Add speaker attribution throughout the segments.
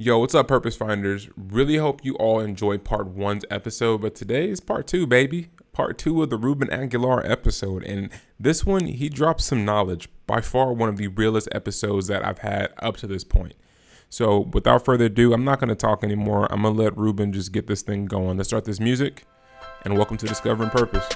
Speaker 1: Yo, what's up, Purpose Finders? Really hope you all enjoyed part one's episode, but today is part two, baby. Part two of the Ruben Aguilar episode. And this one, he drops some knowledge. By far, one of the realest episodes that I've had up to this point. So, without further ado, I'm not going to talk anymore. I'm going to let Ruben just get this thing going. Let's start this music, and welcome to Discovering Purpose.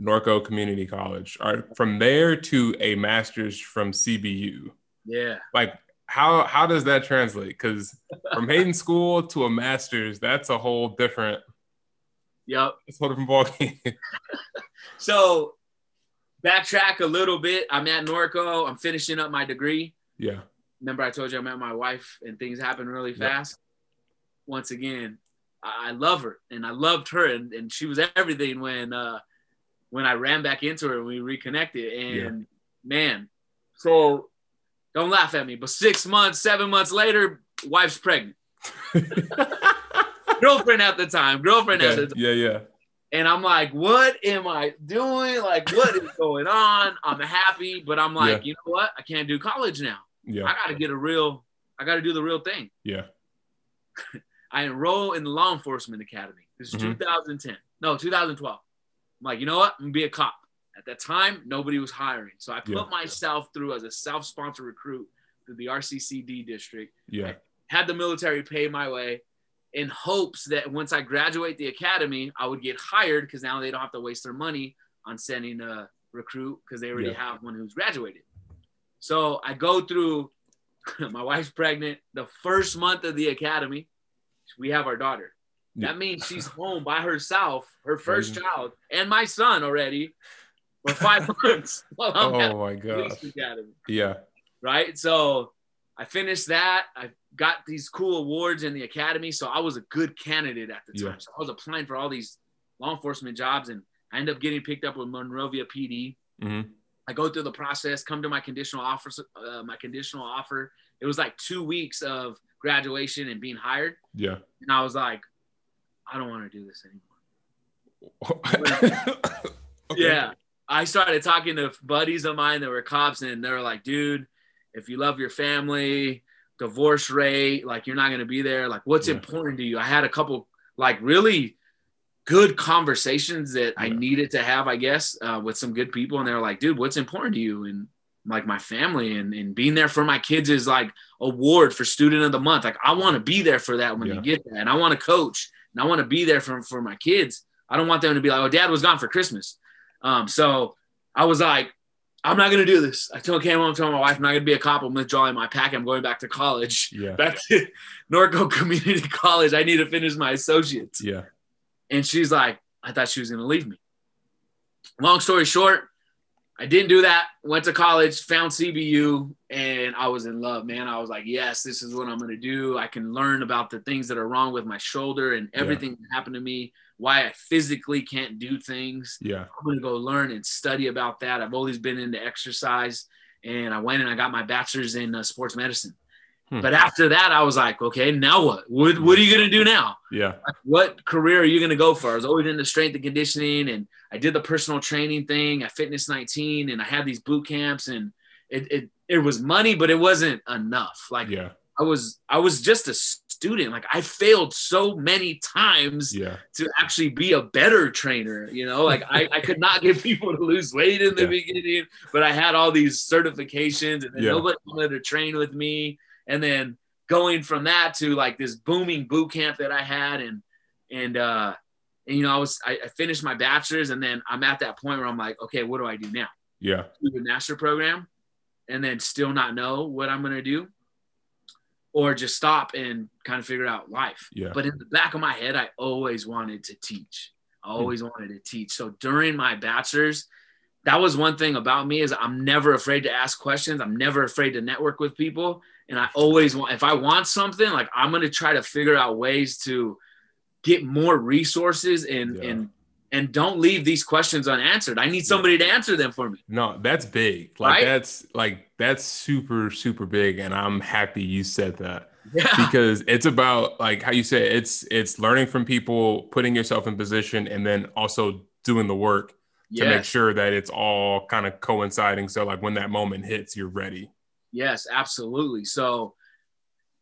Speaker 1: Norco Community College. All right, from there to a master's from CBU.
Speaker 2: Yeah.
Speaker 1: Like, how how does that translate? Because from Hayden School to a master's, that's a whole different,
Speaker 2: Yep.
Speaker 1: it's a whole different ballgame.
Speaker 2: So backtrack a little bit. I'm at Norco. I'm finishing up my degree.
Speaker 1: yeah,
Speaker 2: Remember, I told you I met my wife and things happen really
Speaker 1: Yep.
Speaker 2: fast. Once again, I I love her and I loved her and, and she was everything when uh when I ran back into her and we reconnected. And man, so don't laugh at me, but six months, seven months later, wife's pregnant. girlfriend at the time, girlfriend at
Speaker 1: yeah,
Speaker 2: the time.
Speaker 1: yeah, yeah.
Speaker 2: And I'm like, what am I doing? Like, what is going on? I'm happy, but I'm like,
Speaker 1: Yeah.
Speaker 2: you know what? I can't do college now.
Speaker 1: Yeah,
Speaker 2: I got to get a real, I got to do the real thing.
Speaker 1: yeah,
Speaker 2: I enroll in the law enforcement academy. This is
Speaker 1: Mhm.
Speaker 2: 2010. No, 2012. I'm like, you know what? I'm gonna be a cop. At that time, nobody was hiring. So I put
Speaker 1: Yeah.
Speaker 2: myself through as a self-sponsored recruit through the RCCD district.
Speaker 1: yeah,
Speaker 2: Had the military pay my way in hopes that once I graduate the academy, I would get hired because now they don't have to waste their money on sending a recruit because they already
Speaker 1: Yeah.
Speaker 2: have one who's graduated. So I go through, my wife's pregnant. The first month of the academy, we have our daughter. That means she's home by herself, her first
Speaker 1: Crazy.
Speaker 2: child, and my son already for five months while I'm
Speaker 1: Oh my
Speaker 2: the
Speaker 1: gosh.
Speaker 2: police academy
Speaker 1: Yeah,
Speaker 2: right? So I finished that. I got these cool awards in the academy. So I was a good candidate at the time.
Speaker 1: Yeah.
Speaker 2: So I was applying for all these law enforcement jobs and I end up getting picked up with Monrovia PD.
Speaker 1: hmm
Speaker 2: I go through the process, come to my conditional offer, uh, my conditional offer. It was like two weeks of graduation and being hired.
Speaker 1: yeah.
Speaker 2: And I was like, I don't want to do this anymore.
Speaker 1: Okay.
Speaker 2: Yeah. I started talking to buddies of mine that were cops, and they were like, dude, if you love your family, divorce rate, like you're not going to be there. Like, what's
Speaker 1: Yeah.
Speaker 2: important to you? I had a couple, like, really good conversations that I needed to have, I guess, uh, with some good people. And they were like, dude, what's important to you? And like my family and, and being there for my kids is like award for student of the month. Like I want to be there for that when
Speaker 1: Yeah.
Speaker 2: you get that. And I want to coach and I want to be there for, for my kids. I don't want them to be like, oh, dad was gone for Christmas. Um, so I was like, I'm not gonna do this. I told Cam, I'm telling my wife, I'm not gonna be a cop. I'm withdrawing my pack. I'm going back to college,
Speaker 1: yeah,
Speaker 2: back to Norco Community College. I need to finish my associates.
Speaker 1: yeah,
Speaker 2: And she's like, I thought she was gonna leave me. Long story short, I didn't do that. Went to college, found CBU, and I was in love, man. I was like, yes, this is what I'm gonna do. I can learn about the things that are wrong with my shoulder and
Speaker 1: Yeah.
Speaker 2: everything that happened to me, why I physically can't do things.
Speaker 1: yeah,
Speaker 2: I'm gonna go learn and study about that. I've always been into exercise, and I went and I got my bachelor's in uh, sports medicine.
Speaker 1: Hmm.
Speaker 2: But after that, I was like, okay, now what? What, what are you gonna do now?
Speaker 1: yeah,
Speaker 2: What career are you gonna go for? I was always into strength and conditioning, and I did the personal training thing at Fitness 19, and I had these boot camps, and it it, it was money, but it wasn't enough. Like
Speaker 1: yeah,
Speaker 2: I was I was just a student. Like I failed so many times
Speaker 1: yeah,
Speaker 2: to actually be a better trainer. You know, like I, I could not get people to lose weight in the
Speaker 1: Yeah.
Speaker 2: beginning, but I had all these certifications and then
Speaker 1: Yeah.
Speaker 2: nobody wanted to train with me. And then going from that to like this booming boot camp that I had and and uh and you know I was I, I finished my bachelor's and then I'm at that point where I'm like, okay, what do I do now?
Speaker 1: yeah,
Speaker 2: Do the master program and then still not know what I'm gonna do? Or just stop and kind of figure out life.
Speaker 1: yeah,
Speaker 2: But in the back of my head, I always wanted to teach. I always wanted to teach. So during my bachelor's, that was one thing about me is I'm never afraid to ask questions. I'm never afraid to network with people. And I always want if I want something, like I'm gonna try to figure out ways to get more resources and
Speaker 1: Yeah.
Speaker 2: and and don't leave these questions unanswered. I need somebody to answer them for me.
Speaker 1: No, that's big. Like
Speaker 2: Right?
Speaker 1: that's like that's super super big, and I'm happy you said that
Speaker 2: Yeah.
Speaker 1: because it's about like how you said it's it's learning from people, putting yourself in position, and then also doing the work to make sure that it's all kind of coinciding. So like when that moment hits, you're ready.
Speaker 2: Yes, absolutely. So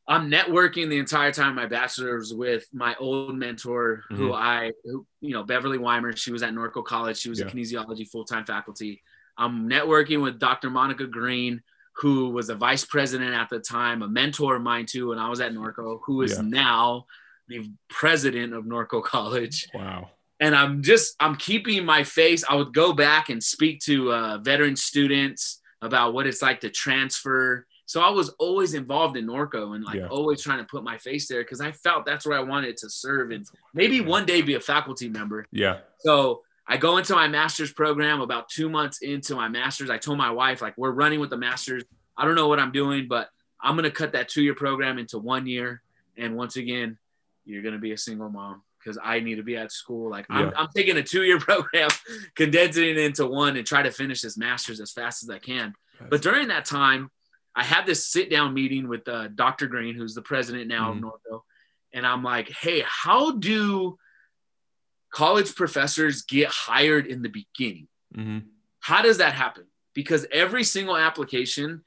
Speaker 2: I'm networking the entire time my bachelor's with my old mentor, who
Speaker 1: Mhm.
Speaker 2: I, who, you know, Beverly Weimer. She was at Norco College. She was
Speaker 1: Yeah.
Speaker 2: a kinesiology full time faculty. I'm networking with Dr. Monica Green, who was a vice president at the time, a mentor of mine too, when I was at Norco, who is
Speaker 1: Yeah.
Speaker 2: now the president of Norco College
Speaker 1: Wow.
Speaker 2: and I'm just I'm keeping my face. I would go back and speak to uh, veteran students about what it's like to transfer. So I was always involved in Norco and like
Speaker 1: Yeah.
Speaker 2: always trying to put my face there because I felt that's where I wanted to serve and maybe one day be a faculty member.
Speaker 1: Yeah.
Speaker 2: So I go into my master's program about two months into my master's. I told my wife, like, we're running with the master's. I don't know what I'm doing, but I'm going to cut that two year program into one year. And once again, you're going to be a single mom because I need to be at school. Like, I'm, I'm taking a two year program, condensing it into one, and try to finish this master's as fast as I can. But during that time, I had this sit down meeting with uh, Dr. Green, who's the president now
Speaker 1: Mhm.
Speaker 2: of Norco. And I'm like, hey, how do college professors get hired in the beginning?
Speaker 1: hmm
Speaker 2: How does that happen? Because every single application,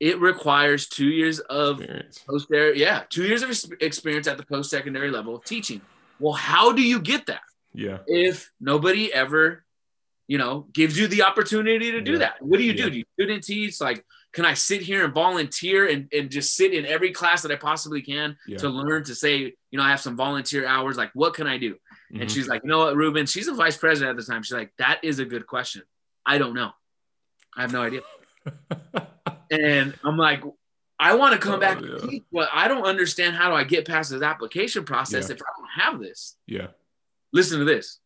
Speaker 2: it requires two years of post yeah, two years of experience at the post secondary level of teaching. Well, how do you get that
Speaker 1: Yeah.
Speaker 2: if nobody ever, you know, gives you the opportunity to do
Speaker 1: Yeah.
Speaker 2: that? What do you
Speaker 1: Yeah.
Speaker 2: do? Do you student teach? Like, can I sit here and volunteer and, and just sit in every class that I possibly can
Speaker 1: Yeah.
Speaker 2: to learn to say, you know, I have some volunteer hours? Like, what can I do?
Speaker 1: Mhm.
Speaker 2: And she's like, you know what, Ruben? She's a vice president at the time. She's like, that is a good question. I don't know. I have no idea. And I'm like, I want to come
Speaker 1: Oh,
Speaker 2: back,
Speaker 1: yeah.
Speaker 2: and teach, but I don't understand how do I get past this application process
Speaker 1: Yeah.
Speaker 2: if I don't have this.
Speaker 1: yeah.
Speaker 2: Listen to this.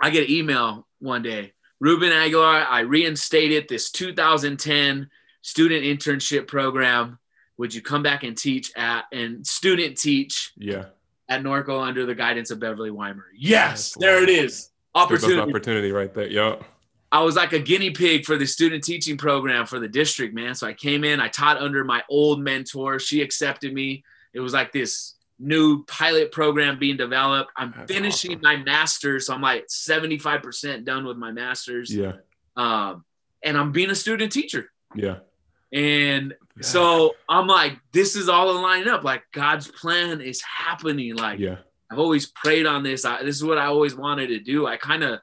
Speaker 2: I get an email one day. Ruben Aguilar, I reinstated this 2010 student internship program. Would you come back and teach at and student teach
Speaker 1: Yeah.
Speaker 2: at Norco under the guidance of Beverly Weimer? Yes,
Speaker 1: That's
Speaker 2: there it
Speaker 1: wild. Opportunity.
Speaker 2: Opportunity.
Speaker 1: right there. Yup.
Speaker 2: I was like a guinea pig for the student teaching program for the district, man. So I came in, I taught under my old mentor. She accepted me. It was like this new pilot program being developed. I'm
Speaker 1: That's
Speaker 2: finishing
Speaker 1: awesome.
Speaker 2: my master's. So I'm like 75% done with my master's.
Speaker 1: Yeah.
Speaker 2: Um, and I'm being a student teacher.
Speaker 1: Yeah.
Speaker 2: And so I'm like, this is all lining up. Like God's plan is happening. Like
Speaker 1: Yeah.
Speaker 2: I've always prayed on this. I, this is what I always wanted to do. I kind of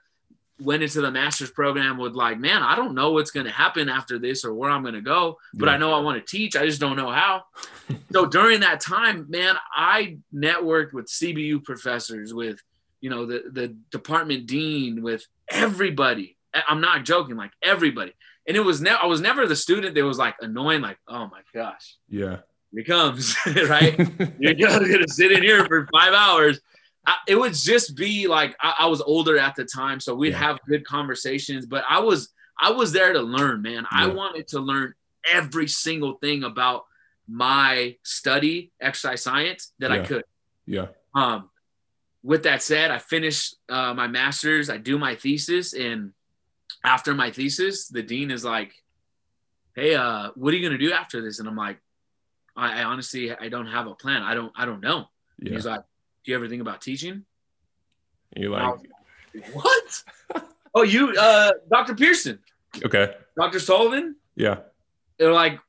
Speaker 2: went into the master's program with like, man, I don't know what's going to happen after this or where I'm going to go, but
Speaker 1: Yeah.
Speaker 2: I know I want to teach. I just don't know how. so during that time, man, I networked with CBU professors, with you know the the department dean, with everybody. I'm not joking, like everybody. And it was never I was never the student that was like annoying, like, oh my gosh,
Speaker 1: Yeah.
Speaker 2: here it comes, right? you're gonna sit in here for five hours. I, it would just be like I, I was older at the time, so we'd
Speaker 1: Yeah.
Speaker 2: have good conversations. But I was I was there to learn, man. I wanted to learn every single thing about my study, exercise science, that I could.
Speaker 1: yeah.
Speaker 2: Um, with that said, I finished uh, my master's. I do my thesis, and after my thesis, the dean is like, "Hey, uh, what are you gonna do after this?" And I'm like, I, I honestly, I don't have a plan. I don't, I don't know.
Speaker 1: Yeah.
Speaker 2: He's like, "Do you ever think about teaching?" I
Speaker 1: like,
Speaker 2: "What?" oh, you, uh, Dr. Pearson,
Speaker 1: okay.
Speaker 2: Dr. Sullivan.
Speaker 1: Yeah.
Speaker 2: They're like,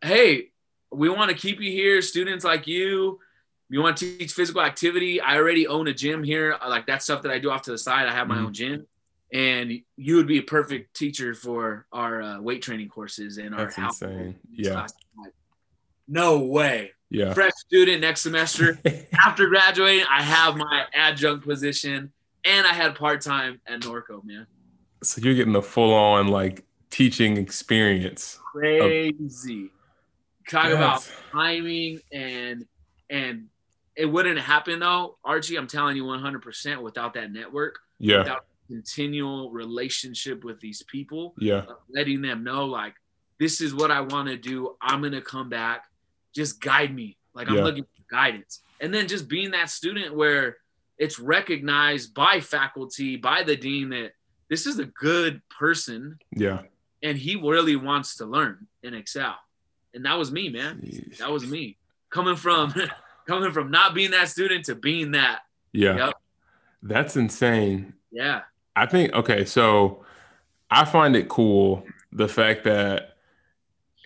Speaker 2: "Hey, we want to keep you here. Students like you." You want to teach physical activity? I already own a gym here. Like that stuff that I do off to the side. I have my
Speaker 1: Mhm.
Speaker 2: own gym, and you would be a perfect teacher for our uh, weight training courses and our
Speaker 1: That's insane. Yeah.
Speaker 2: Like, No way.
Speaker 1: Yeah.
Speaker 2: Fresh student next semester. After graduating, I have my adjunct position, and I had part time at Norco. Man,
Speaker 1: so you're getting the full on like teaching experience.
Speaker 2: crazy. Talk about
Speaker 1: That's-
Speaker 2: timing and and it wouldn't happen though, Archie. I'm telling you, 100% without that network,
Speaker 1: Yeah.
Speaker 2: without continual relationship with these people,
Speaker 1: Yeah.
Speaker 2: of letting them know like this is what I want to do. I'm gonna come back, just guide me. Like I'm
Speaker 1: Yeah.
Speaker 2: looking for guidance. And then just being that student where it's recognized by faculty, by the dean that this is a good person
Speaker 1: Yeah.
Speaker 2: and he really wants to learn and excel. And that was me, man.
Speaker 1: Jeez.
Speaker 2: That was me. Coming from coming from not being that student to being that.
Speaker 1: Yeah.
Speaker 2: Yep.
Speaker 1: That's insane.
Speaker 2: Yeah.
Speaker 1: I think okay, so I find it cool the fact that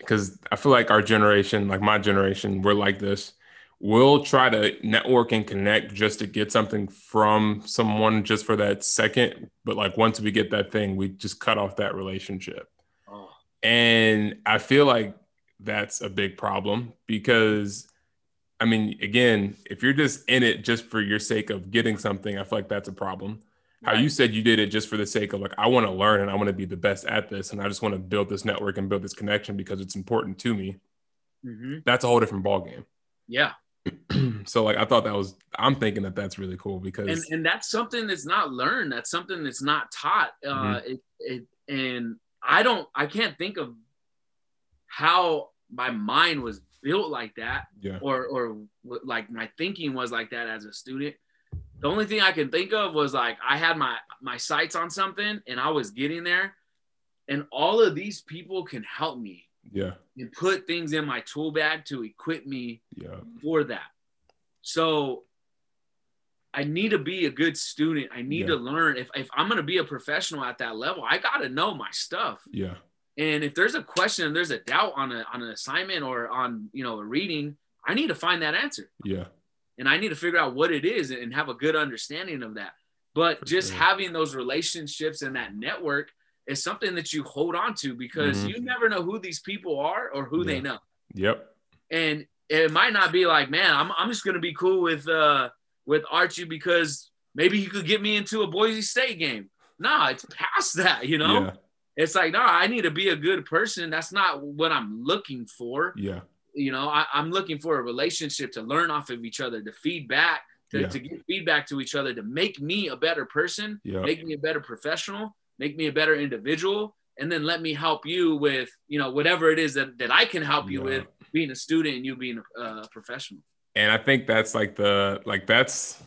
Speaker 1: because I feel like our generation, like my generation, we're like this. We'll try to network and connect just to get something from someone just for that second. But like once we get that thing, we just cut off that relationship.
Speaker 2: Oh,
Speaker 1: And I feel like that's a big problem because, I mean, again, if you're just in it just for your sake of getting something, I feel like that's a problem. How you said you did it just for the sake of like, I want to learn and I want to be the best at this. And I just want to build this network and build this connection because it's important to me.
Speaker 2: hmm
Speaker 1: That's a whole different ballgame.
Speaker 2: Yeah.
Speaker 1: so, like, I thought that was, I'm thinking that that's really cool because,
Speaker 2: and and that's something that's not learned that's something that's not taught uh
Speaker 1: Mhm.
Speaker 2: it, it and i don't i can't think of how my mind was built like that
Speaker 1: yeah,
Speaker 2: or or like my thinking was like that as a student the only thing i can think of was like i had my my sights on something and i was getting there and all of these people can help me
Speaker 1: yeah,
Speaker 2: and put things in my tool bag to equip me
Speaker 1: yeah,
Speaker 2: for that. So I need to be a good student. I need
Speaker 1: Yeah.
Speaker 2: to learn. If, if I'm going to be a professional at that level, I got to know my stuff.
Speaker 1: yeah,
Speaker 2: And if there's a question, and there's a doubt on a, on an assignment or on, you know, a reading, I need to find that answer
Speaker 1: yeah,
Speaker 2: and I need to figure out what it is and have a good understanding of that. But just having those relationships and that network is something that you hold on to because
Speaker 1: Mhm.
Speaker 2: you never know who these people are or who they know
Speaker 1: yep,
Speaker 2: and it might not be like, man, I'm, I'm just gonna be cool with uh with Archie because maybe he could get me into a Boise State game. Nah, it's past that, you know.
Speaker 1: yeah,
Speaker 2: It's like, no, I need to be a good person. That's not what I'm looking for.
Speaker 1: yeah,
Speaker 2: You know, I, I'm looking for a relationship to learn off of each other, to feedback, to,
Speaker 1: Yeah.
Speaker 2: to give feedback to each other, to make me a better person,
Speaker 1: yeah,
Speaker 2: make me a better professional, make me a better individual, and then let me help you with, you know, whatever it is that, that I can help you
Speaker 1: Yeah.
Speaker 2: with being a student and you being a uh, professional.
Speaker 1: and I think that's like the like that's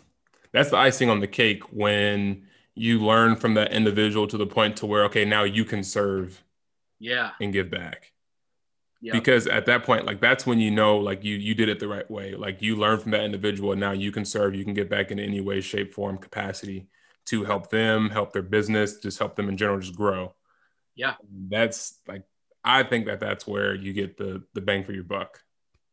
Speaker 1: that's the icing on the cake when you learn from that individual to the point to where okay now you can serve
Speaker 2: Yeah.
Speaker 1: and give back
Speaker 2: Yeah.
Speaker 1: because at that point like that's when you know like you you did it the right way like you learn from that individual and now you can serve you can get back in any way shape form capacity to help them help their business just help them in general just grow
Speaker 2: Yeah.
Speaker 1: that's like I think that that's where you get the the bang for your buck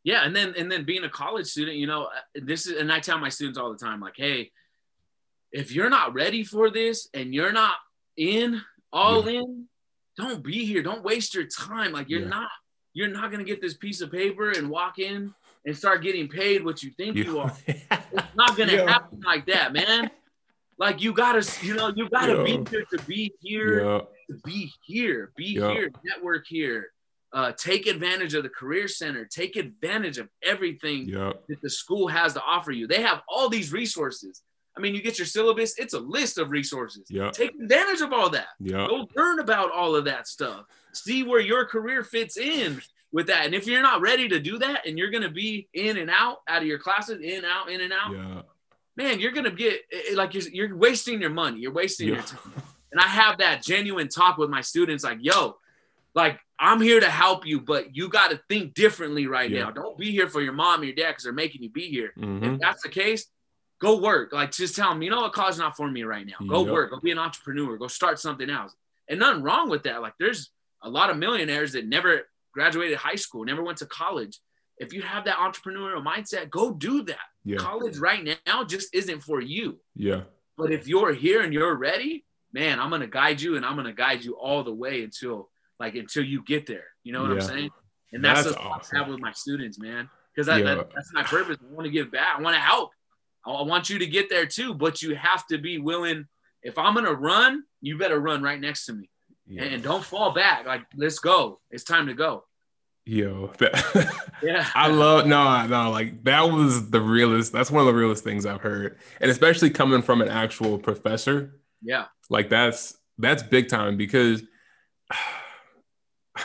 Speaker 2: yeah. And then, and then being a college student, you know, uh, this is, and I tell my students all the time, like, Hey, if you're not ready for this and you're not in all in, don't be here. Don't waste your time. Like you're
Speaker 1: Yeah.
Speaker 2: not, you're not going to get this piece of paper and walk in and start getting paid what you think you are. It's not gonna
Speaker 1: Yeah.
Speaker 2: happen like that, man. Like you gotta, you know, you gotta
Speaker 1: Yeah.
Speaker 2: be here to be here,
Speaker 1: yeah
Speaker 2: to be here, be
Speaker 1: Yeah.
Speaker 2: here, network here. Uh, take advantage of the career center. Take advantage of everything
Speaker 1: yeah
Speaker 2: that the school has to offer you. They have all these resources. I mean, you get your syllabus; it's a list of resources.
Speaker 1: yeah
Speaker 2: Take advantage of all that.
Speaker 1: yeah
Speaker 2: Go learn about all of that stuff. See where your career fits in with that. And if you're not ready to do that, and you're gonna be in and out, out of your classes, in out, in and out,
Speaker 1: yeah
Speaker 2: man, you're gonna get like you're, you're wasting your money. You're wasting
Speaker 1: Yeah.
Speaker 2: your time. And I have that genuine talk with my students, like, yo, like I'm here to help you, but you got to think differently right
Speaker 1: Yeah.
Speaker 2: now. Don't be here for your mom or your dad because they're making you be here.
Speaker 1: Mhm.
Speaker 2: If that's the case, go work. Like just tell them, you know what, college not for me right now. Go
Speaker 1: Yep.
Speaker 2: work. Go be an entrepreneur. Go start something else. And nothing wrong with that. Like there's a lot of millionaires that never graduated high school, never went to college. If you have that entrepreneurial mindset, go do that.
Speaker 1: yeah
Speaker 2: College right now just isn't for you.
Speaker 1: yeah
Speaker 2: But if you're here and you're ready, man, I'm gonna guide you and I'm gonna guide you all the way until like until you get there. You know what I'm
Speaker 1: Yeah.
Speaker 2: saying? And that's,
Speaker 1: That's awesome.
Speaker 2: I have with my students, man. Because
Speaker 1: Yeah.
Speaker 2: that- that's my purpose. I want to give back. I want to help. I I want you to get there too, but you have to be willing. If I'm gonna run, you better run right next to me,
Speaker 1: yeah
Speaker 2: and don't fall back. Like, let's go. It's time to go.
Speaker 1: yo that,
Speaker 2: Yeah,
Speaker 1: I love no no like that was the realest that's one of the realest things I've heard and especially coming from an actual professor
Speaker 2: yeah,
Speaker 1: like that's that's big time because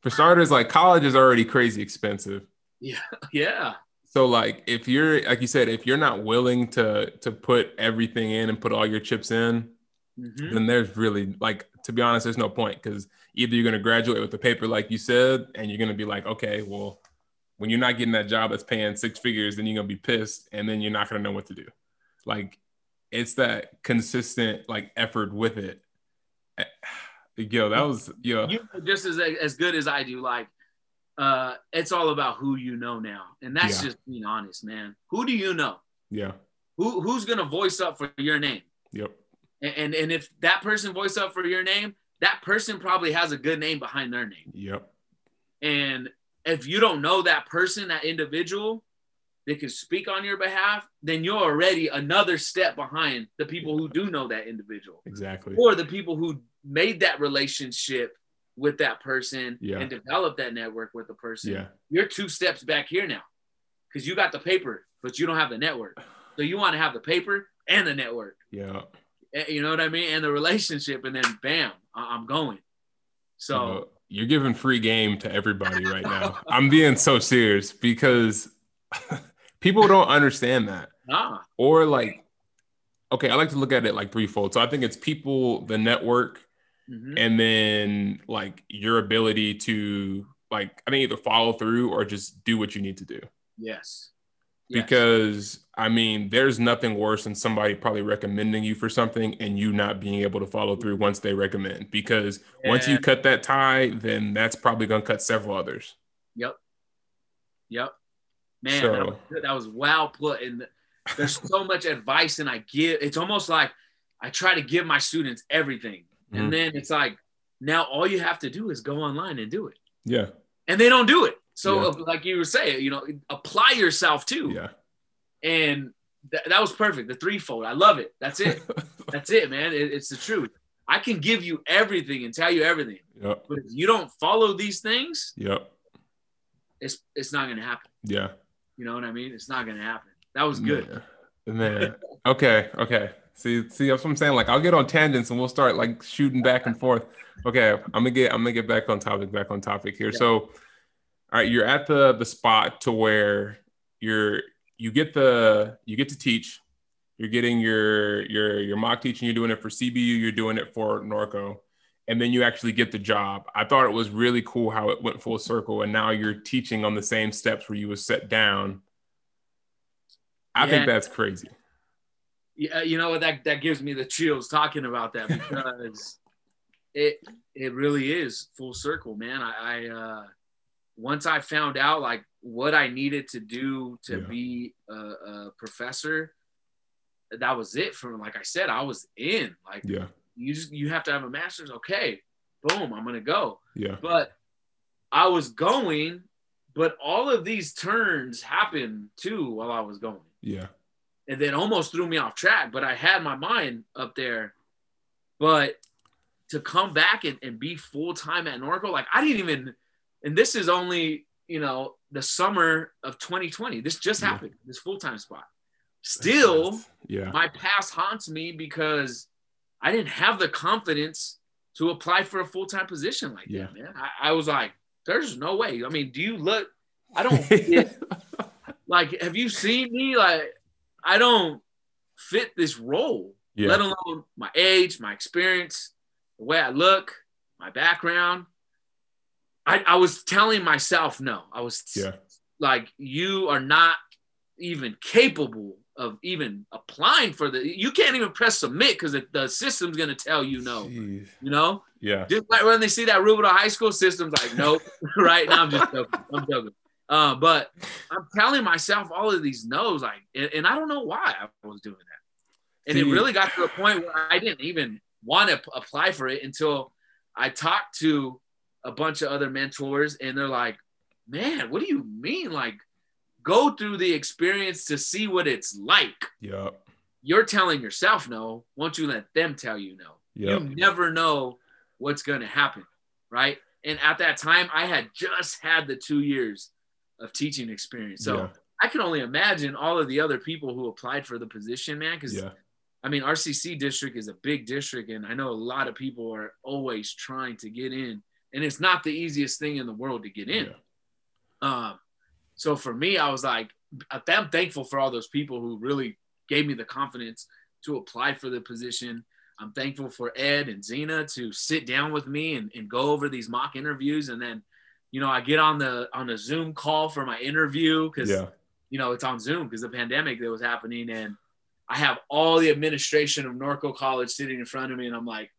Speaker 1: for starters like college is already crazy expensive
Speaker 2: Yeah. Yeah.
Speaker 1: So like if you're like you said, if you're not willing to to put everything in and put all your chips in, mm-hmm. then there's really like to be honest, there's no point because either you're gonna graduate with a paper like you said, and you're gonna be like, okay, well, when you're not getting that job that's paying six figures, then you're gonna be pissed, and then you're not gonna know what to do. Like it's that consistent like effort with it. Yo, that was yo.
Speaker 2: You just as as good as I do. Like, uh, it's all about who you know now, and that's yeah. just being honest, man. Who do you know?
Speaker 1: Yeah.
Speaker 2: Who who's gonna voice up for your name?
Speaker 1: Yep.
Speaker 2: And and, and if that person voice up for your name, that person probably has a good name behind their name.
Speaker 1: Yep.
Speaker 2: And if you don't know that person, that individual, that can speak on your behalf, then you're already another step behind the people who do know that individual.
Speaker 1: Exactly.
Speaker 2: Or the people who made that relationship with that person
Speaker 1: yeah.
Speaker 2: and developed that network with the person.
Speaker 1: Yeah.
Speaker 2: You're two steps back here now because you got the paper, but you don't have the network. So you want to have the paper and the network.
Speaker 1: Yeah.
Speaker 2: Eh, you know what I mean? And the relationship, and then bam, I'm going. So
Speaker 1: you're giving free game to everybody right now. I'm being so serious because people don't understand that.
Speaker 2: Nah.
Speaker 1: Or like, okay, I like to look at it like threefold. So I think it's people, the network, mm-hmm. and then like your ability to like I think either follow through or just do what you need to do.
Speaker 2: Yes.
Speaker 1: Yes. Because I mean, there's nothing worse than somebody probably recommending you for something and you not being able to follow through once they recommend. Because yeah. once you cut that tie, then that's probably gonna cut several others.
Speaker 2: Yep. Yep. Man, so, that, was, that was well put. And there's so much advice, and I give. It's almost like I try to give my students everything, mm-hmm. and then it's like now all you have to do is go online and do it.
Speaker 1: Yeah.
Speaker 2: And they don't do it. So, yeah. Uh, like you were saying, you know, apply yourself too.
Speaker 1: Yeah.
Speaker 2: And th- that was perfect. The threefold. I love it. That's it. That's it, man. It, it's the truth. I can give you everything and tell you everything.
Speaker 1: Yep.
Speaker 2: But if you don't follow these things,
Speaker 1: yep.
Speaker 2: It's it's not gonna happen.
Speaker 1: Yeah.
Speaker 2: You know what I mean? It's not gonna happen. That was good.
Speaker 1: Man. Man. okay. Okay. See, see, that's what I'm saying. Like, I'll get on tangents and we'll start like shooting back and forth. Okay, I'm gonna get, I'm gonna get back on topic, back on topic here. Yeah. So, all right, you're at the the spot to where you're, you get the, you get to teach. You're getting your your your mock teaching. You're doing it for CBU. You're doing it for Norco and then you actually get the job. I thought it was really cool how it went full circle, and now you're teaching on the same steps where you was set down. I yeah. think that's crazy.
Speaker 2: Yeah, you know what that that gives me the chills talking about that because it it really is full circle, man. I, I uh, once I found out like what I needed to do to yeah. be a, a professor, that was it. For like I said, I was in. Like
Speaker 1: yeah
Speaker 2: you just you have to have a master's. Okay, boom, I'm gonna go.
Speaker 1: Yeah.
Speaker 2: But I was going, but all of these turns happened too while I was going.
Speaker 1: Yeah.
Speaker 2: And then almost threw me off track, but I had my mind up there. But to come back and, and be full time at Norco, like I didn't even, and this is only, you know, the summer of 2020. This just yeah. happened, this full time spot. Still,
Speaker 1: yeah,
Speaker 2: my past haunts me because I didn't have the confidence to apply for a full time position like yeah. that, man. I, I, was like, there's no way. I mean, do you look? I don't fit. like, have you seen me? Like, I don't fit this role, yeah. let alone my age, my experience, the way I look, my background. I, I was telling myself no. I was
Speaker 1: yeah.
Speaker 2: like, you are not even capable of even applying for the you can't even press submit because the system's gonna tell you no. Jeez. You know?
Speaker 1: Yeah.
Speaker 2: Just like when they see that Rubidoux High School system's like, nope. right now I'm just joking. I'm joking. Uh, but I'm telling myself all of these no's, like, and, and I don't know why I was doing that. And See, it really got to a point where I didn't even want to p- apply for it until I talked to a bunch of other mentors, and they're like, "Man, what do you mean? Like, go through the experience to see what it's like.
Speaker 1: Yep.
Speaker 2: You're telling yourself no. Won't you let them tell you no?
Speaker 1: Yep.
Speaker 2: You never know what's going to happen, right? And at that time, I had just had the two years of teaching experience. So yeah. I can only imagine all of the other people who applied for the position, man. Because
Speaker 1: yeah.
Speaker 2: I mean, RCC district is a big district, and I know a lot of people are always trying to get in, and it's not the easiest thing in the world to get in. Yeah. Um, So for me, I was like, I'm thankful for all those people who really gave me the confidence to apply for the position. I'm thankful for Ed and Zena to sit down with me and, and go over these mock interviews. And then, you know, I get on the on a Zoom call for my interview because yeah. you know it's on Zoom because the pandemic that was happening. And I have all the administration of Norco College sitting in front of me, and I'm like,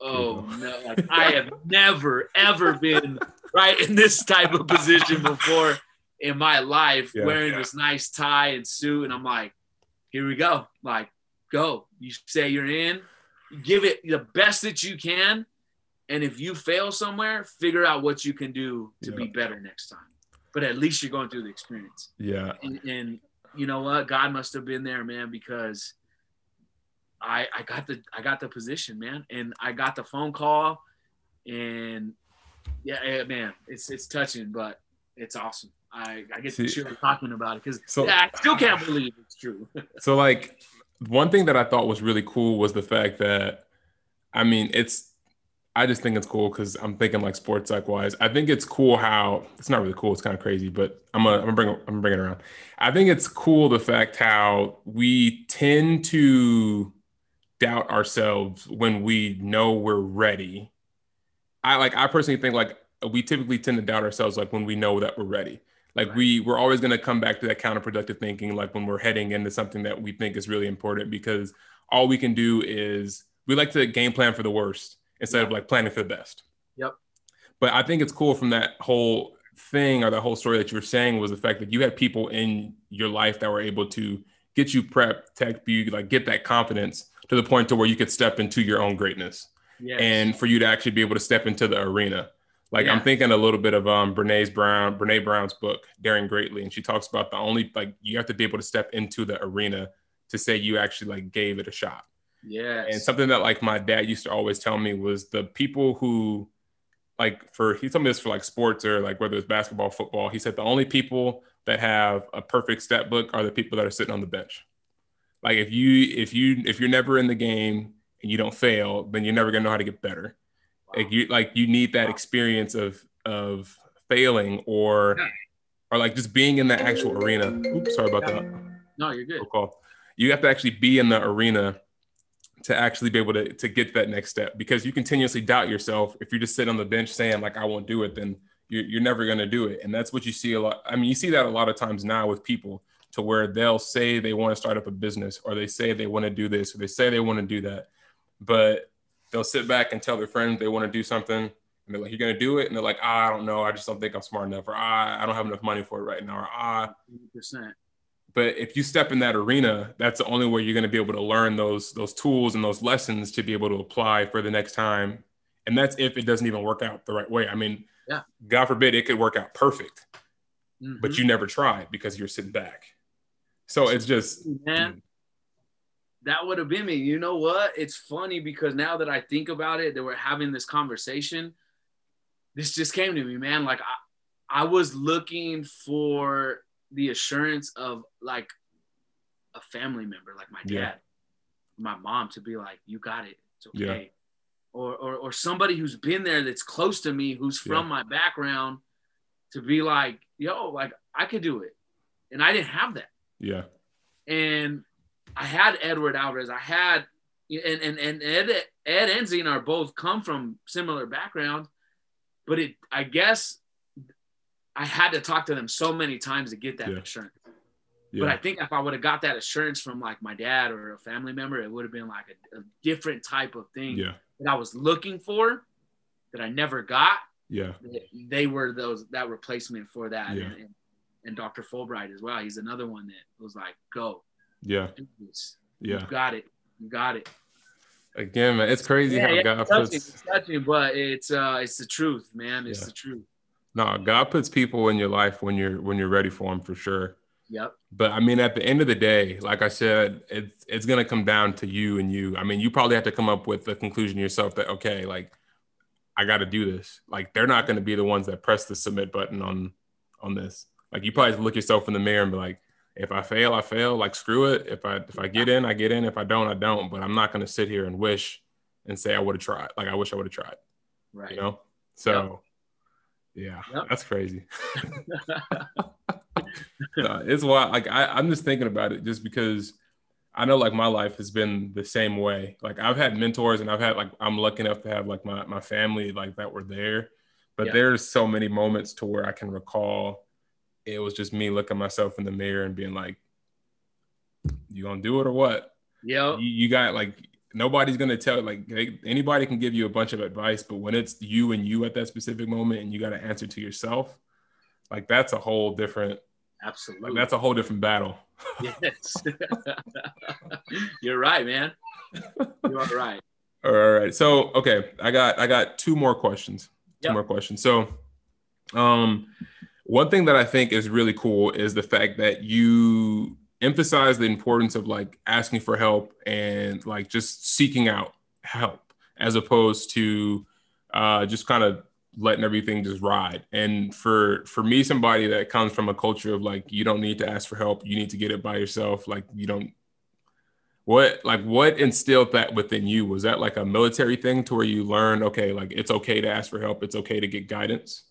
Speaker 2: oh no, like I have never ever been right in this type of position before in my life, yeah, wearing yeah. this nice tie and suit, and I'm like, here we go, like go. You say you're in, give it the best that you can, and if you fail somewhere, figure out what you can do to yeah. be better next time. But at least you're going through the experience.
Speaker 1: Yeah.
Speaker 2: And, and you know what? God must have been there, man, because I I got the I got the position, man, and I got the phone call, and yeah, man, it's it's touching, but it's awesome. I, I get See, to talking about it because so, yeah, I still can't believe it's true.
Speaker 1: so like one thing that I thought was really cool was the fact that I mean it's I just think it's cool because I'm thinking like sports psych wise. I think it's cool how it's not really cool. It's kind of crazy, but I'm gonna, I'm gonna bring I'm gonna bring it around. I think it's cool the fact how we tend to doubt ourselves when we know we're ready. I like I personally think like we typically tend to doubt ourselves like when we know that we're ready. Like right. we we're always gonna come back to that counterproductive thinking like when we're heading into something that we think is really important because all we can do is we like to game plan for the worst instead yeah. of like planning for the best.
Speaker 2: Yep.
Speaker 1: But I think it's cool from that whole thing or the whole story that you were saying was the fact that you had people in your life that were able to get you prepped, tech you, like get that confidence to the point to where you could step into your own greatness. Yes. And for you to actually be able to step into the arena. Like yeah. I'm thinking a little bit of um Brene's Brown, Brene Brown's book, Daring Greatly. And she talks about the only like you have to be able to step into the arena to say you actually like gave it a shot.
Speaker 2: Yeah.
Speaker 1: And something that like my dad used to always tell me was the people who like for he told me this for like sports or like whether it's basketball, football. He said the only people that have a perfect stat book are the people that are sitting on the bench. Like if you if you if you're never in the game and you don't fail, then you're never gonna know how to get better. Wow. Like you like you need that experience of of failing or yeah. or like just being in the actual arena. Oops, sorry about yeah. that.
Speaker 2: No, you're good.
Speaker 1: Cool. You have to actually be in the arena to actually be able to, to get that next step because you continuously doubt yourself. If you just sit on the bench saying like, I won't do it, then you're, you're never going to do it. And that's what you see a lot. I mean, you see that a lot of times now with people to where they'll say they want to start up a business or they say they want to do this or they say they want to do that, but they'll sit back and tell their friends they want to do something and they're like, you're going to do it. And they're like, ah, I don't know. I just don't think I'm smart enough or ah, I don't have enough money for it right now or ah, 100%. But if you step in that arena, that's the only way you're going to be able to learn those those tools and those lessons to be able to apply for the next time. And that's if it doesn't even work out the right way. I mean,
Speaker 2: yeah.
Speaker 1: God forbid it could work out perfect, mm-hmm. but you never tried because you're sitting back. So it's just
Speaker 2: man, mm. that would have been me. You know what? It's funny because now that I think about it, that we're having this conversation, this just came to me, man. Like I, I was looking for the assurance of like a family member, like my dad, yeah. my mom, to be like, "You got it. It's okay." Yeah. Or, or, or somebody who's been there that's close to me, who's from yeah. my background, to be like, "Yo, like I could do it," and I didn't have that.
Speaker 1: Yeah.
Speaker 2: And I had Edward Alvarez. I had and and and Ed Ed and Zena are both come from similar background, but it I guess I had to talk to them so many times to get that yeah. assurance. Yeah. But I think if I would have got that assurance from like my dad or a family member, it would have been like a, a different type of thing
Speaker 1: yeah.
Speaker 2: that I was looking for that I never got.
Speaker 1: Yeah.
Speaker 2: They were those that replacement for that.
Speaker 1: Yeah.
Speaker 2: And, and, and Dr. Fulbright as well. He's another one that was like, go.
Speaker 1: Yeah.
Speaker 2: Yeah. You got it. You got it.
Speaker 1: Again, man, it's crazy yeah, how God
Speaker 2: it's touching, puts. It's touching, but it's uh, it's the truth, man. It's the truth.
Speaker 1: No, God puts people in your life when you're when you're ready for them for sure.
Speaker 2: Yep.
Speaker 1: But I mean, at the end of the day, like I said, it's it's gonna come down to you and you. I mean, you probably have to come up with the conclusion yourself that okay, like I got to do this. Like they're not gonna be the ones that press the submit button on on this. Like you probably look yourself in the mirror and be like, if I fail, I fail. Like screw it. If I if I get in, I get in. If I don't, I don't. But I'm not gonna sit here and wish and say I would have tried. Like I wish I would have tried.
Speaker 2: Right.
Speaker 1: You know. So. Yep Yeah, yep. that's crazy. no, it's wild. Like I, I'm just thinking about it just because I know like my life has been the same way. Like I've had mentors and I've had like I'm lucky enough to have like my my family like that were there. But yeah. there's so many moments to where I can recall it was just me looking myself in the mirror and being like, You gonna do it or what?
Speaker 2: Yeah.
Speaker 1: You, you got like nobody's gonna tell like they, anybody can give you a bunch of advice, but when it's you and you at that specific moment and you got to answer to yourself, like that's a whole different.
Speaker 2: Absolutely.
Speaker 1: Like that's a whole different battle.
Speaker 2: yes. You're right, man. You are right.
Speaker 1: All right. So okay, I got I got two more questions. Two yep. more questions. So, um, one thing that I think is really cool is the fact that you emphasize the importance of like asking for help and like just seeking out help as opposed to uh, just kind of letting everything just ride. And for for me, somebody that comes from a culture of like you don't need to ask for help, you need to get it by yourself. Like you don't. What like what instilled that within you? Was that like a military thing to where you learn okay, like it's okay to ask for help, it's okay to get guidance,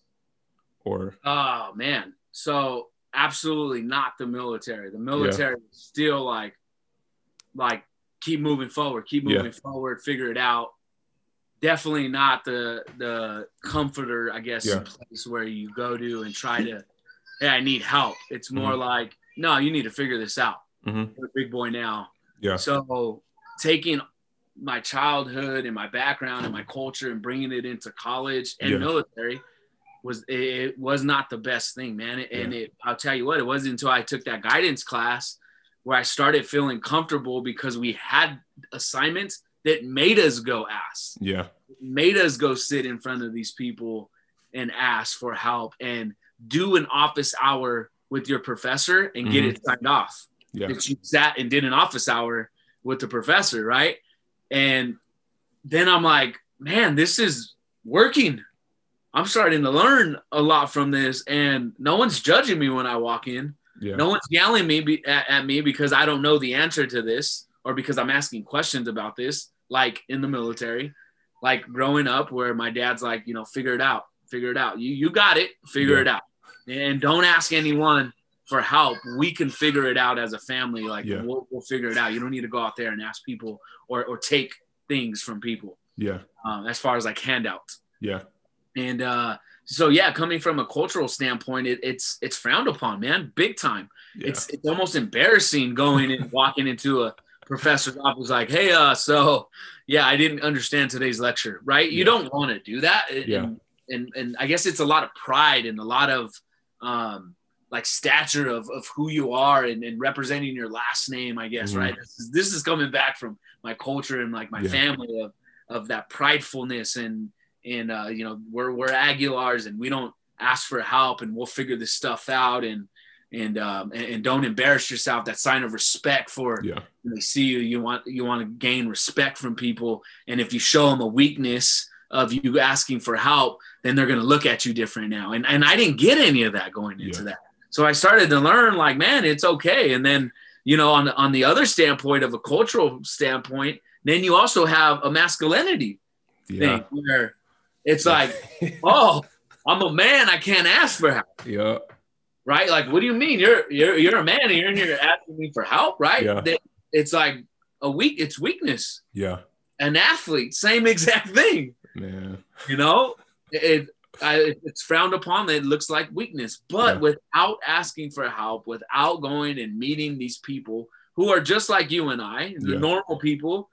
Speaker 1: or?
Speaker 2: Oh man, so absolutely not the military. The military yeah. is still like, like keep moving forward, keep moving yeah. forward, figure it out. Definitely not the the comforter, I guess, yeah. place where you go to and try to, hey, I need help. It's more mm-hmm. like, no, you need to figure this out. Mm-hmm. You're a big boy now.
Speaker 1: Yeah.
Speaker 2: So taking my childhood and my background and my culture and bringing it into college and military – was it was not the best thing, man. And yeah. it, I'll tell you what, it wasn't until I took that guidance class where I started feeling comfortable because we had assignments that made us go ask.
Speaker 1: Yeah.
Speaker 2: Made us go sit in front of these people and ask for help and do an office hour with your professor and get mm-hmm. it signed off.
Speaker 1: Yeah.
Speaker 2: That you sat and did an office hour with the professor, right? And then I'm like, man, this is working. I'm starting to learn a lot from this, and no one's judging me when I walk in. Yeah. No one's yelling me be, at, at, me because I don't know the answer to this or because I'm asking questions about this, like in the military, like growing up where my dad's like, you know, figure it out, figure it out. You you got it, figure yeah. it out, and don't ask anyone for help. We can figure it out as a family. Like yeah. we'll, we'll figure it out. You don't need to go out there and ask people or or take things from people.
Speaker 1: Yeah.
Speaker 2: Um, as far as like handouts.
Speaker 1: Yeah.
Speaker 2: And uh, so yeah, coming from a cultural standpoint, it, it's it's frowned upon, man, big time. Yeah. It's it's almost embarrassing going and walking into a professor's office like, hey, uh, so yeah, I didn't understand today's lecture, right? You yeah. don't want to do that. And,
Speaker 1: yeah.
Speaker 2: and and I guess it's a lot of pride and a lot of um like stature of, of who you are and, and representing your last name, I guess, mm-hmm. right? This is, this is coming back from my culture and like my yeah. family of of that pridefulness and and uh, you know we're we're Aguilars and we don't ask for help and we'll figure this stuff out and and um, and, and, don't embarrass yourself. That sign of respect for
Speaker 1: yeah.
Speaker 2: when they see you. You want you want to gain respect from people, and if you show them a weakness of you asking for help, then they're going to look at you different now. And and I didn't get any of that going into yeah. that. So I started to learn like, man, it's okay. And then you know, on the, on the other standpoint of a cultural standpoint, then you also have a masculinity yeah. thing where it's like, oh, I'm a man. I can't ask for help.
Speaker 1: Yeah.
Speaker 2: Right. Like, what do you mean? You're you're you're a man and you're in here asking me for help, right?
Speaker 1: Yeah.
Speaker 2: It's like a weak. It's weakness.
Speaker 1: Yeah.
Speaker 2: An athlete, same exact thing.
Speaker 1: Man.
Speaker 2: You know, it, I, it's frowned upon. It looks like weakness, but yeah. without asking for help, without going and meeting these people who are just like you and I, the yeah. normal people,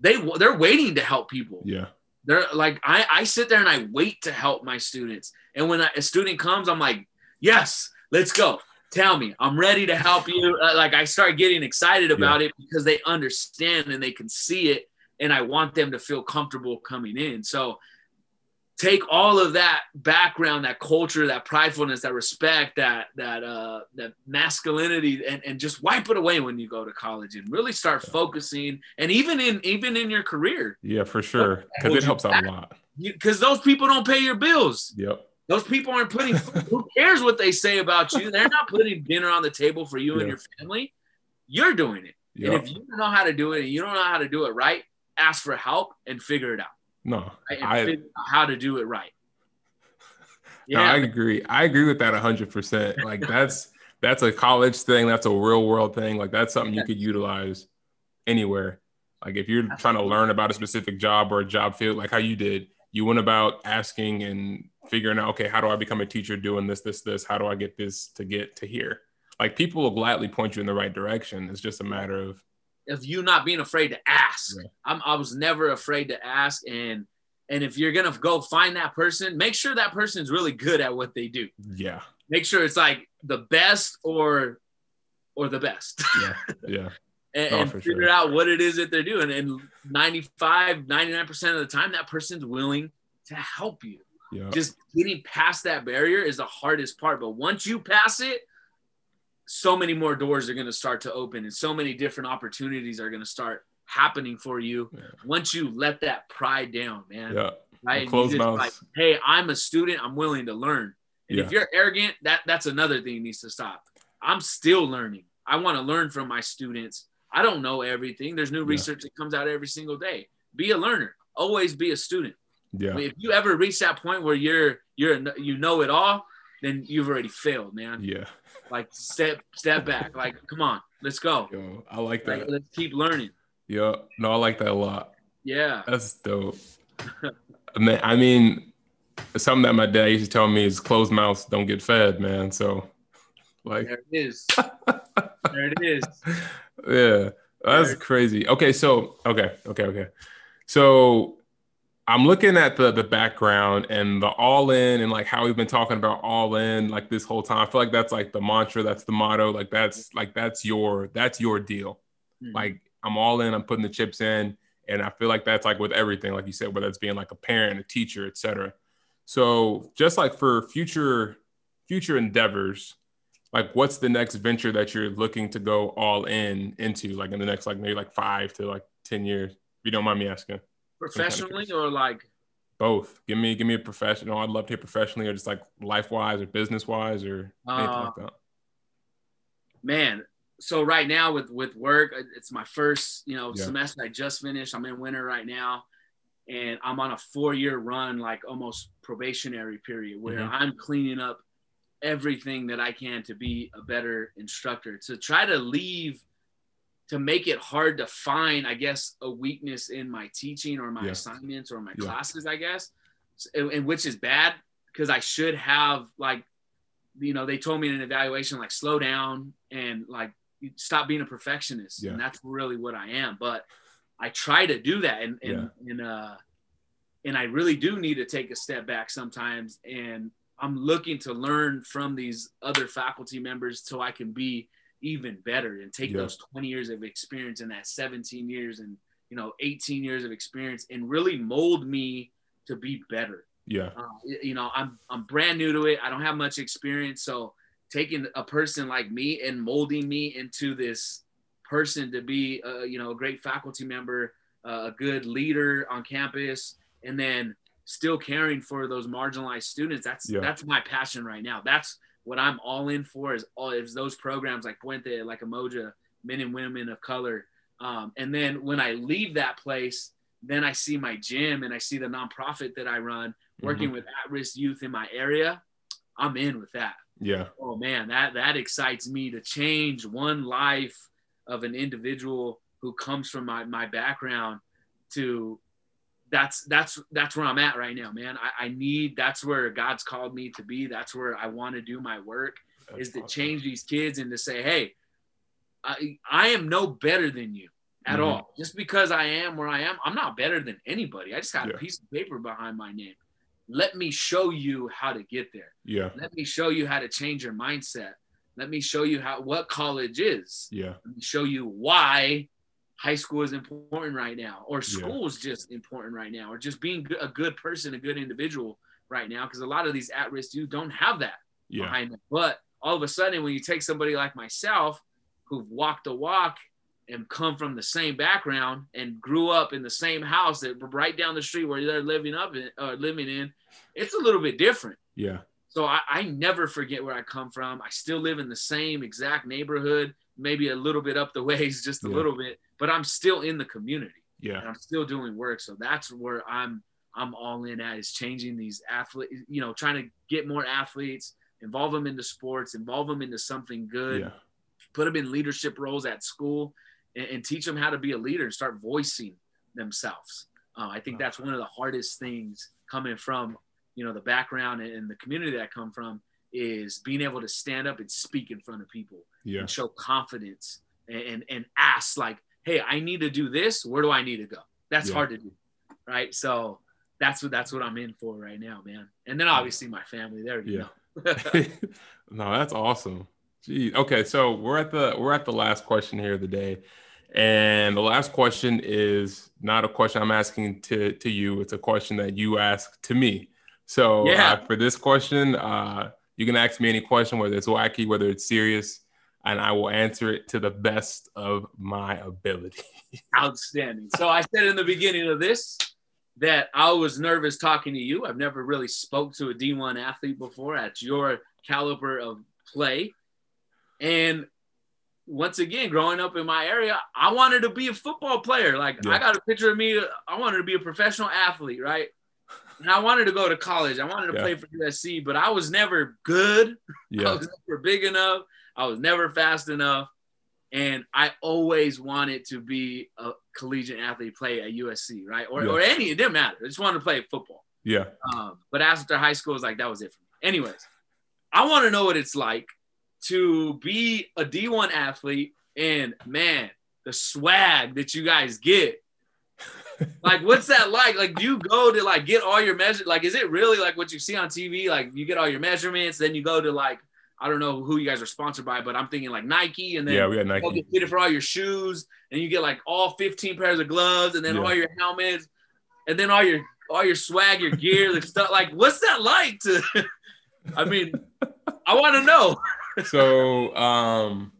Speaker 2: they they're waiting to help people.
Speaker 1: Yeah.
Speaker 2: They're like, I, I sit there and I wait to help my students. And when a student comes, I'm like, yes, let's go. Tell me, I'm ready to help you. Uh, like I start getting excited about yeah. it because they understand and they can see it. And I want them to feel comfortable coming in. So take all of that background, that culture, that pridefulness, that respect, that that uh, that masculinity, and, and just wipe it away when you go to college and really start focusing. And even in even in your career,
Speaker 1: yeah, for sure, because it helps out a lot.
Speaker 2: Because those people don't pay your bills.
Speaker 1: Yep.
Speaker 2: Those people aren't putting. who cares what they say about you? They're not putting dinner on the table for you and your family. You're doing it. Yep. And if you don't know how to do it and you don't know how to do it right, ask for help and figure it out.
Speaker 1: No,
Speaker 2: I, how to do it right.
Speaker 1: yeah. No, I agree. I agree with that hundred percent. Like that's that's a college thing. That's a real world thing. Like that's something you could utilize anywhere. Like if you're trying to learn about a specific job or a job field, like how you did, you went about asking and figuring out, okay, how do I become a teacher doing this, this, this? How do I get this to get to here? Like people will gladly point you in the right direction. It's just a matter of
Speaker 2: of you not being afraid to ask. Yeah. I'm, I was never afraid to ask, and and if you're gonna go find that person, make sure that person's really good at what they do.
Speaker 1: Yeah.
Speaker 2: Make sure it's like the best or or the best.
Speaker 1: Yeah. Yeah.
Speaker 2: and, oh, and figure sure. out what it is that they're doing. And 95, 99% of the time, that person's willing to help you. Yeah. Just getting past that barrier is the hardest part. But once you pass it, so many more doors are going to start to open and so many different opportunities are going to start happening for you yeah. once you let that pride down, man.
Speaker 1: Yeah.
Speaker 2: Right. Close mouth. Like, hey, I'm a student. I'm willing to learn. And yeah. if you're arrogant, that that's another thing needs to stop. I'm still learning. I want to learn from my students. I don't know everything. There's new research yeah. that comes out every single day. Be a learner. Always be a student.
Speaker 1: Yeah. I
Speaker 2: mean, if you ever reach that point where you're you're you know it all, then you've already failed, man.
Speaker 1: Yeah.
Speaker 2: Like step step back. Like come on, let's go.
Speaker 1: Yo, I like that. Like,
Speaker 2: let's keep learning.
Speaker 1: Yeah. No, I like that a lot.
Speaker 2: Yeah.
Speaker 1: That's dope. man, I mean, something that my dad used to tell me is closed mouths don't get fed, man. So like
Speaker 2: there it is. there it is.
Speaker 1: Yeah. That's crazy. Okay, so okay, okay, okay. So I'm looking at the the background and the all in and like how we've been talking about all in like this whole time. I feel like that's like the mantra, that's the motto, like that's like that's your that's your deal. Mm-hmm. Like I'm all in, I'm putting the chips in, and I feel like that's like with everything, like you said, whether it's being like a parent, a teacher, etc. So just like for future future endeavors, like what's the next venture that you're looking to go all in into, like in the next like maybe like five to like ten years? If you don't mind me asking
Speaker 2: professionally or like
Speaker 1: both. Give me give me a professional. I'd love to hear professionally or just like life wise or business wise or anything uh, like that.
Speaker 2: man. So right now with with work it's my first you know yeah. semester i just finished. I'm in winter right now. And i'm on a four year run like almost probationary period where mm-hmm. i'm cleaning up everything that i can to be a better instructor. To try to leave to make it hard to find, I guess, a weakness in my teaching or my yeah. assignments or my yeah. classes, I guess, and, and which is bad because I should have like, you know, they told me in an evaluation like slow down and like stop being a perfectionist, yeah. and that's really what I am. But I try to do that, and and and uh, and I really do need to take a step back sometimes, and I'm looking to learn from these other faculty members so I can be even better and take yeah. those 20 years of experience and that 17 years and you know 18 years of experience and really mold me to be better.
Speaker 1: Yeah.
Speaker 2: Uh, you know i'm i'm brand new to it. I don't have much experience. So taking a person like me and molding me into this person to be a, you know a great faculty member uh, a good leader on campus and then still caring for those marginalized students that's yeah. that's my passion right now. That's what I'm all in for is all is those programs like Puente, like Umoja, men and women of color. Um, and then when I leave that place, then I see my gym and I see the nonprofit that I run working mm-hmm. with at-risk youth in my area. I'm in with that.
Speaker 1: Yeah.
Speaker 2: Oh man, that that excites me to change one life of an individual who comes from my, my background to that's that's that's where I'm at right now, man. I, I need that's where God's called me to be. That's where I want to do my work that's is to awesome. change these kids and to say, hey, I I am no better than you at mm-hmm. all. Just because I am where I am, I'm not better than anybody. I just got yeah. a piece of paper behind my name. Let me show you how to get there.
Speaker 1: Yeah.
Speaker 2: Let me show you how to change your mindset. Let me show you how what college is.
Speaker 1: Yeah.
Speaker 2: Let me show you why high school is important right now, or school is just important right now, or just being a good person, a good individual right now. Because a lot of these at-risk youth don't have that
Speaker 1: yeah.
Speaker 2: behind them. But all of a sudden, when you take somebody like myself, who've walked the walk and come from the same background and grew up in the same house that right down the street where they're living up in, uh, living in, it's a little bit different.
Speaker 1: Yeah.
Speaker 2: So I, I never forget where I come from. I still live in the same exact neighborhood, maybe a little bit up the ways, just a yeah. little bit but I'm still in the community.
Speaker 1: Yeah.
Speaker 2: And I'm still doing work. So that's where I'm I'm all in at is changing these athletes, you know, trying to get more athletes, involve them into sports, involve them into something good,
Speaker 1: Yeah.
Speaker 2: put them in leadership roles at school, and, and teach them how to be a leader and start voicing themselves. Uh, I think that's one of the hardest things coming from, you know, the background and, and the community that I come from is being able to stand up and speak in front of people
Speaker 1: Yeah.
Speaker 2: and show confidence and, and, and ask like, hey, I need to do this. Where do I need to go? That's
Speaker 1: Yeah.
Speaker 2: hard to do. Right. So that's what that's what I'm in for right now, man. And then obviously my family there, you
Speaker 1: Yeah.
Speaker 2: know.
Speaker 1: no, that's awesome. Gee. Okay, so we're at the we're at the last question here of the day. And the last question is not a question I'm asking to to you. It's a question that you ask to me. So
Speaker 2: Yeah.
Speaker 1: uh, for this question, uh, you can ask me any question, whether it's wacky, whether it's serious, and I will answer it to the best of my ability.
Speaker 2: Outstanding. So I said in the beginning of this that I was nervous talking to you. I've never really spoke to a D1 athlete before at your caliber of play. And once again, growing up in my area, I wanted to be a football player. Like
Speaker 1: Yeah.
Speaker 2: I got a picture of me. I wanted to be a professional athlete, right? And I wanted to go to college. I wanted to
Speaker 1: Yeah.
Speaker 2: play for USC, but I was never good. I
Speaker 1: yeah,
Speaker 2: was never big enough. I was never fast enough. And I always wanted to be a collegiate athlete, play at USC, right? Or,
Speaker 1: Yeah.
Speaker 2: or any, it didn't matter. I just wanted to play football.
Speaker 1: yeah,
Speaker 2: Um, but after high school, was like, that was it for me. Anyways, I want to know what it's like to be a D1 athlete and man, the swag that you guys get. like, what's that like? Like, do you go to like get all your measure? Like, is it really like what you see on TV? Like, you get all your measurements, then you go to like, I don't know who you guys are sponsored by, but I'm thinking like Nike, and then
Speaker 1: yeah. We got
Speaker 2: you go
Speaker 1: Nike.
Speaker 2: get fitted for all your shoes, and you get like all 15 pairs of gloves, and then
Speaker 1: Yeah.
Speaker 2: all your helmets, and then all your all your swag, your gear, the stuff. Like, what's that like to? I mean, I want to know.
Speaker 1: so um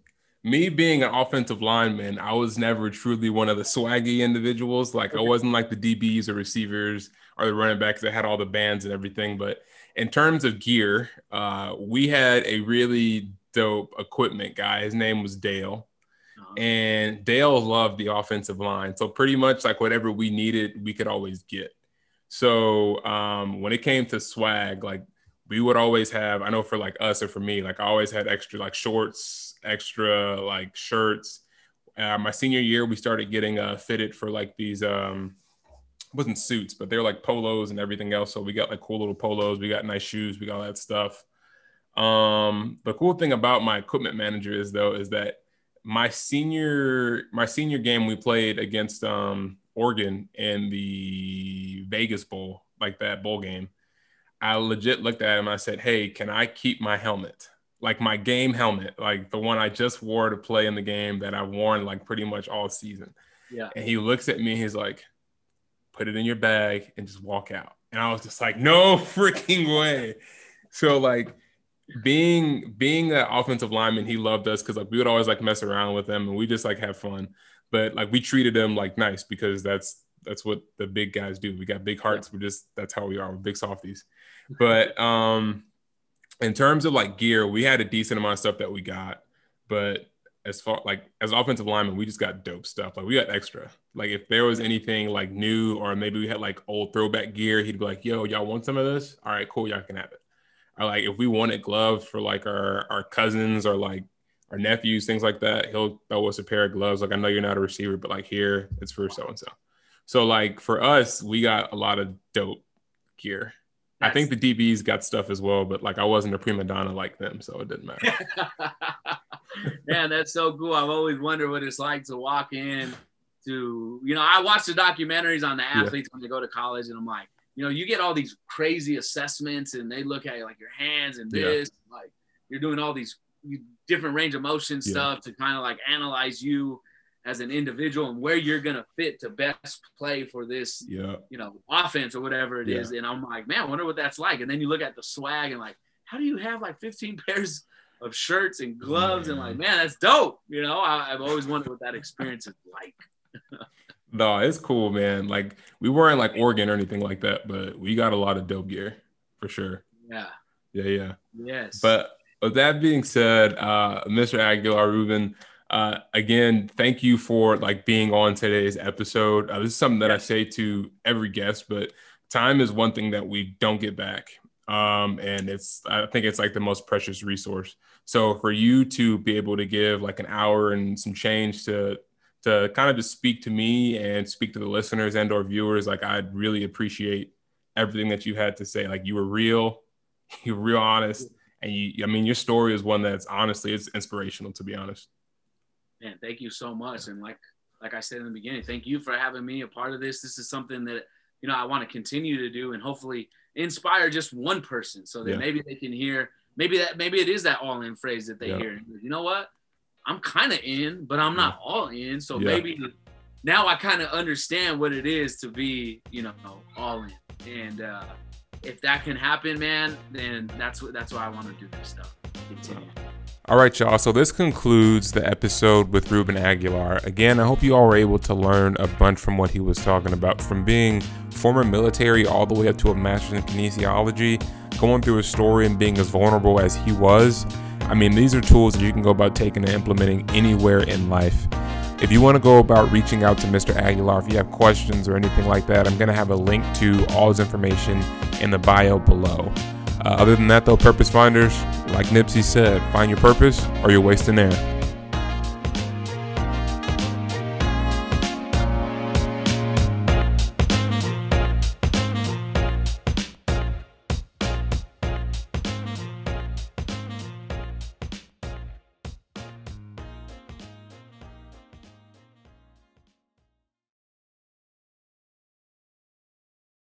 Speaker 1: me being an offensive lineman i was never truly one of the swaggy individuals like i wasn't like the dbs or receivers or the running backs that had all the bands and everything but in terms of gear uh we had a really dope equipment guy his name was dale and Dale loved the offensive line. So pretty much like whatever we needed, we could always get. So um, when it came to swag, like we would always have, I know for like us or for me, like I always had extra like shorts, extra like shirts. Uh, my senior year, we started getting uh, fitted for like these, um, wasn't suits, but they're like polos and everything else. So we got like cool little polos. We got nice shoes. We got all that stuff. Um, the cool thing about my equipment manager is though, is that my senior my senior game we played against um Oregon in the Vegas Bowl, like that bowl game. I legit looked at him. I said, "Hey, can I keep my helmet? Like my game helmet, like the one I just wore to play in the game that I've worn like pretty much all season."
Speaker 2: Yeah.
Speaker 1: And he looks at me. He's like, "Put it in your bag and just walk out." And I was just like, "No freaking way!" So like being being an offensive lineman, he loved us because like we would always like mess around with him and we just like have fun. But like we treated him like nice because that's that's what the big guys do. We got big hearts. We're just that's how we are. We're big softies. But um in terms of like gear, we had a decent amount of stuff that we got. But as far like as offensive linemen, we just got dope stuff. Like we got extra. Like if there was anything like new or maybe we had like old throwback gear, he'd be like, "Yo, y'all want some of this? All right, cool, y'all can have it." Or like if we wanted gloves for like our our cousins or like our nephews, things like that, he'll throw us a pair of gloves. Like I know you're not a receiver, but like here it's for so and so. So like for us, we got a lot of dope gear. I think the DBs got stuff as well, but like I wasn't a prima donna like them, so it didn't matter.
Speaker 2: Man, that's so cool. I've always wondered what it's like to walk in to, you know, I watch the documentaries on the
Speaker 1: Yeah.
Speaker 2: athletes when they go to college, and I'm like, you know, you get all these crazy assessments, and they look at you like your hands and
Speaker 1: Yeah.
Speaker 2: this, like you're doing all these different range of motion
Speaker 1: Yeah.
Speaker 2: stuff to kind of like analyze you as an individual and where you're gonna fit to best play for this
Speaker 1: yeah.
Speaker 2: you know, offense or whatever it is. And I'm like, man, I wonder what that's like. And then you look at the swag and like, how do you have like 15 pairs of shirts and gloves? And like, man, that's dope. You know, I, I've always wondered what that experience is like.
Speaker 1: No, it's cool, man. Like we weren't like Oregon or anything like that, but we got a lot of dope gear for sure.
Speaker 2: Yeah.
Speaker 1: Yeah, yeah.
Speaker 2: Yes.
Speaker 1: But with that being said, uh, Mr. Aguilar Ruben, uh, again, thank you for like being on today's episode. Uh, this is something that I say to every guest, but time is one thing that we don't get back. Um, and it's, I think it's like the most precious resource. So for you to be able to give like an hour and some change to, to kind of just speak to me and speak to the listeners and or viewers, like I'd really appreciate everything that you had to say. Like you were real, you were real honest. And you, I mean, your story is one that's honestly, it's inspirational to be honest.
Speaker 2: Man, thank you so much. And like, like I said in the beginning, thank you for having me a part of this. This is something that, you know, I want to continue to do and hopefully inspire just one person so that yeah. maybe they can hear, maybe that, maybe it is that all in phrase that they yeah. hear. You know what? I'm kind of in, but I'm not all in. So yeah. maybe now I kind of understand what it is to be, you know, all in. And uh, if that can happen, man, then that's what that's why I want to do this stuff. Continue.
Speaker 1: All right, y'all. So this concludes the episode with Ruben Aguilar. Again, I hope you all were able to learn a bunch from what he was talking about, from being former military all the way up to a master's in kinesiology, going through his story and being as vulnerable as he was. I mean, these are tools that you can go about taking and implementing anywhere in life. If you want to go about reaching out to Mr. Aguilar, if you have questions or anything like that, I'm going to have a link to all his information in the bio below. Uh, other than that, though, purpose finders, like Nipsey said, find your purpose or you're wasting air.